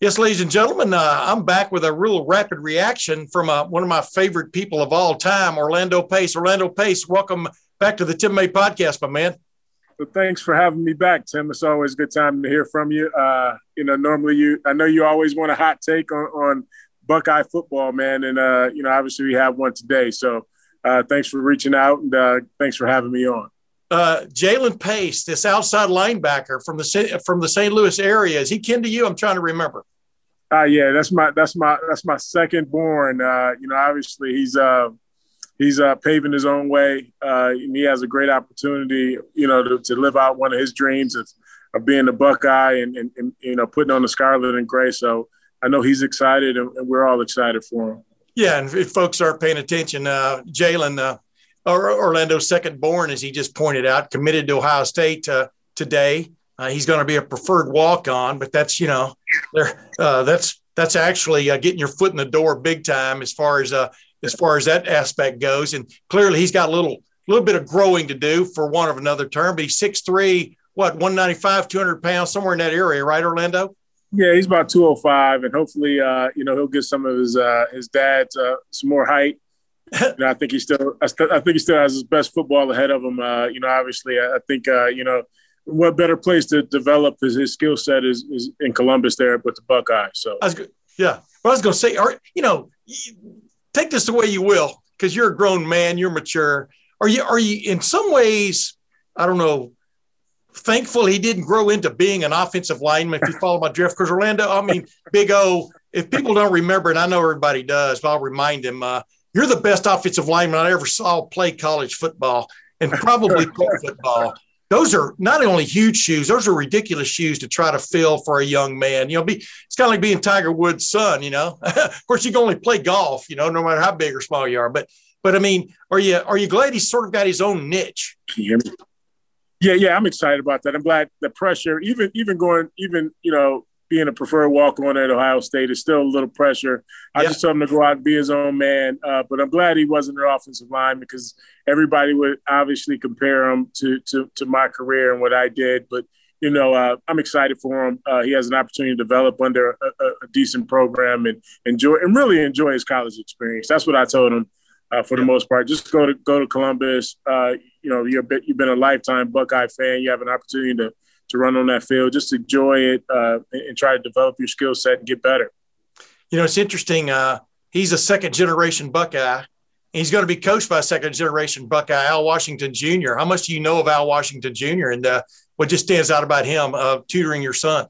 Yes, ladies and gentlemen, uh, I'm back with a real rapid reaction from uh, one of my favorite people of all time, Orlando Pace. Orlando Pace, welcome back to the Tim May podcast, my man. Well, thanks for having me back, Tim. It's always a good time to hear from you. Uh, you know, normally you, I know you always want a hot take on, on Buckeye football, man, and uh, you know, obviously we have one today. So, uh, thanks for reaching out and uh, thanks for having me on. Uh, Jalen Pace, this outside linebacker from the from the St. Louis area, is he kin to you? I'm trying to remember. Uh, yeah, that's my that's my that's my second born. Uh, you know, obviously he's uh, he's uh, paving his own way, uh, and he has a great opportunity, you know, to, to live out one of his dreams of, of being a Buckeye and, and, and, you know putting on the scarlet and gray. So I know he's excited, and, and we're all excited for him. Yeah, and if folks aren't paying attention, uh, Jalen, uh, Orlando's second born, as he just pointed out, committed to Ohio State uh, today. Uh, he's going to be a preferred walk on, but that's you know, uh, that's that's actually uh, getting your foot in the door big time as far as uh, as far as that aspect goes. And clearly, he's got a little little bit of growing to do for one of another term. But he's six three, what one ninety five, two hundred pounds, somewhere in that area, right, Orlando? Yeah, he's about two hundred five, and hopefully, uh, you know, he'll get some of his uh, his dad some more height. you know, I think he still, I, st- I, think he still has his best football ahead of him. you know, obviously, I, I think, you know, what better place to develop his, his skill set is, is in Columbus there with the Buckeyes. So I was, yeah, well, I was going to say, are, you know, take this the way you will, because you're a grown man, you're mature. Are you, are you in some ways, I don't know, thankful he didn't grow into being an offensive lineman, if you follow my drift, because Orlando, I mean, Big O, if people don't remember, and I know everybody does, but I'll remind them, uh, you're the best offensive lineman I ever saw play college football and probably pro football those are not only huge shoes, those are ridiculous shoes to try to fill for a young man. You know, be it's kind of like being Tiger Woods' son, you know. of course, you can only play golf, you know, no matter how big or small you are. But but I mean, are you are you glad he's sort of got his own niche? Yeah, yeah, I'm excited about that. I'm glad the pressure, even even going, even you know, being a preferred walk on at Ohio State is still a little pressure. I just told him to go out and be his own man. Uh, but I'm glad he wasn't an offensive line because everybody would obviously compare him to, to, to my career and what I did. But, you know, uh, I'm excited for him. Uh, he has an opportunity to develop under a, a, decent program and enjoy and really enjoy his college experience. That's what I told him. Uh, for the most part, just go to go to Columbus. Uh, you know, you're you've been a lifetime Buckeye fan. You have an opportunity to to run on that field. Just enjoy it uh, and try to develop your skill set and get better. You know, it's interesting. Uh, he's a second generation Buckeye. He's going to be coached by a second generation Buckeye, Al Washington Jr. How much do you know of Al Washington Jr. and uh, what just stands out about him uh, tutoring your son?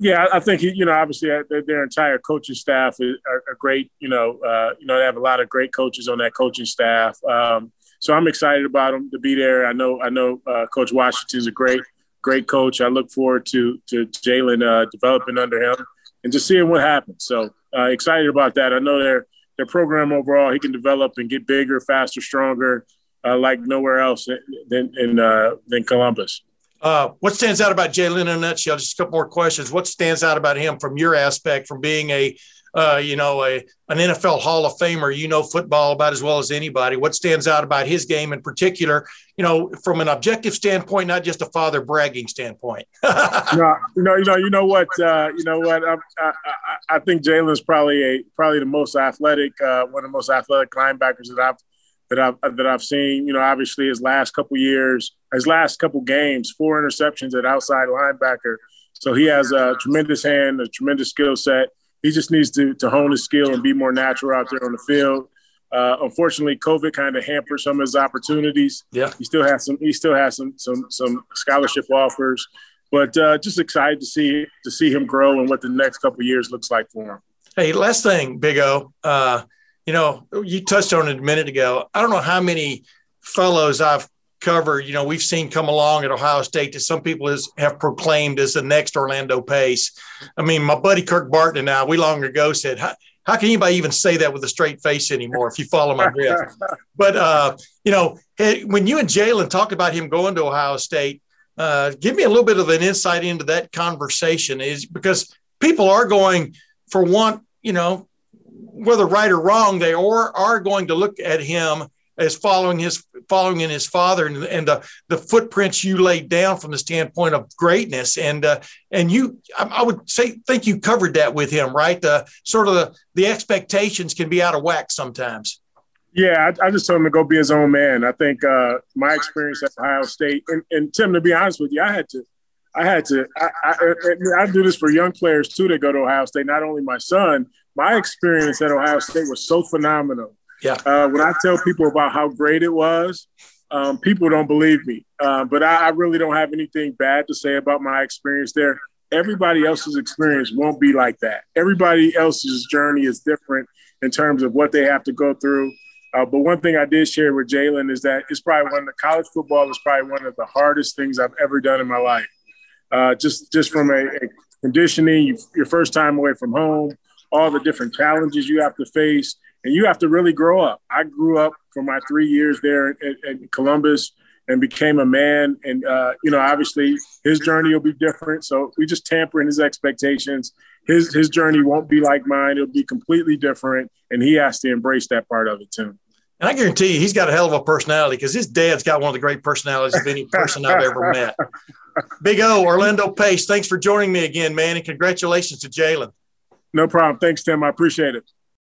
Yeah, I think you know obviously uh, their, entire coaching staff are, great. You know, uh, you know they have a lot of great coaches on that coaching staff. Um, so I'm excited about them to be there. I know I know uh, Coach Washington's is a great great coach. I look forward to to Jalen uh, developing under him and just seeing what happens. So uh, excited about that. I know their their program overall, he can develop and get bigger, faster, stronger, uh, like nowhere else than in uh, than Columbus. Uh, what stands out about Jalen in a nutshell? Just a couple more questions. What stands out about him from your aspect, from being a uh, you know, a an NFL Hall of Famer. You know football about as well as anybody. What stands out about his game in particular? You know, from an objective standpoint, not just a father bragging standpoint. no, you know, you know, you know what, uh, you know what. I, I, I think Jalen's probably a probably the most athletic, uh, one of the most athletic linebackers that I've that I've that I've seen. You know, obviously his last couple years, his last couple games, four interceptions at outside linebacker. So he has a tremendous hand, a tremendous skill set he just needs to to hone his skill and be more natural out there on the field. Uh, unfortunately, COVID kind of hampered some of his opportunities. Yeah, he still has some. He still has some some some scholarship offers, but uh, just excited to see to see him grow and what the next couple years looks like for him. Hey, last thing, Big O. Uh, you know, you touched on it a minute ago. I don't know how many fellows I've cover, you know, we've seen come along at Ohio State that some people has, have proclaimed as the next Orlando Pace. I mean, my buddy Kirk Barton and I, we long ago said, how, how can anybody even say that with a straight face anymore if you follow my drift? but, uh, you know, when you and Jalen talked about him going to Ohio State, uh, give me a little bit of an insight into that conversation is because people are going for one, you know, whether right or wrong, they are, are going to look at him as following his following in his father and, and the the footprints you laid down from the standpoint of greatness. And uh, and you I, I, would say think you covered that with him right? The sort of the, the expectations can be out of whack sometimes. Yeah I, I just told him to go be his own man. I think uh, my experience at Ohio State and, and Tim to be honest with you I had to I had to I, I, I do this for young players too that go to Ohio State not only my son my experience at Ohio State was so phenomenal yeah. Uh, when I tell people about how great it was, um, people don't believe me. Uh, but I, I, really don't have anything bad to say about my experience there. Everybody else's experience won't be like that. Everybody else's journey is different in terms of what they have to go through. Uh, but one thing I did share with Jalen is that it's probably one of the college football is probably one of the hardest things I've ever done in my life. Uh, just just from a, a conditioning, you, your first time away from home, all the different challenges you have to face, and you have to really grow up. I grew up for my three years there at, Columbus and became a man. And, uh, you know, obviously his journey will be different. So we just tamper in his expectations. His, his journey won't be like mine. It'll be completely different. And he has to embrace that part of it too. And I guarantee you, he's got a hell of a personality because his dad's got one of the great personalities of any person I've ever met. Big O, Orlando Pace, thanks for joining me again, man. And congratulations to Jalen. No problem. Thanks, Tim. I appreciate it.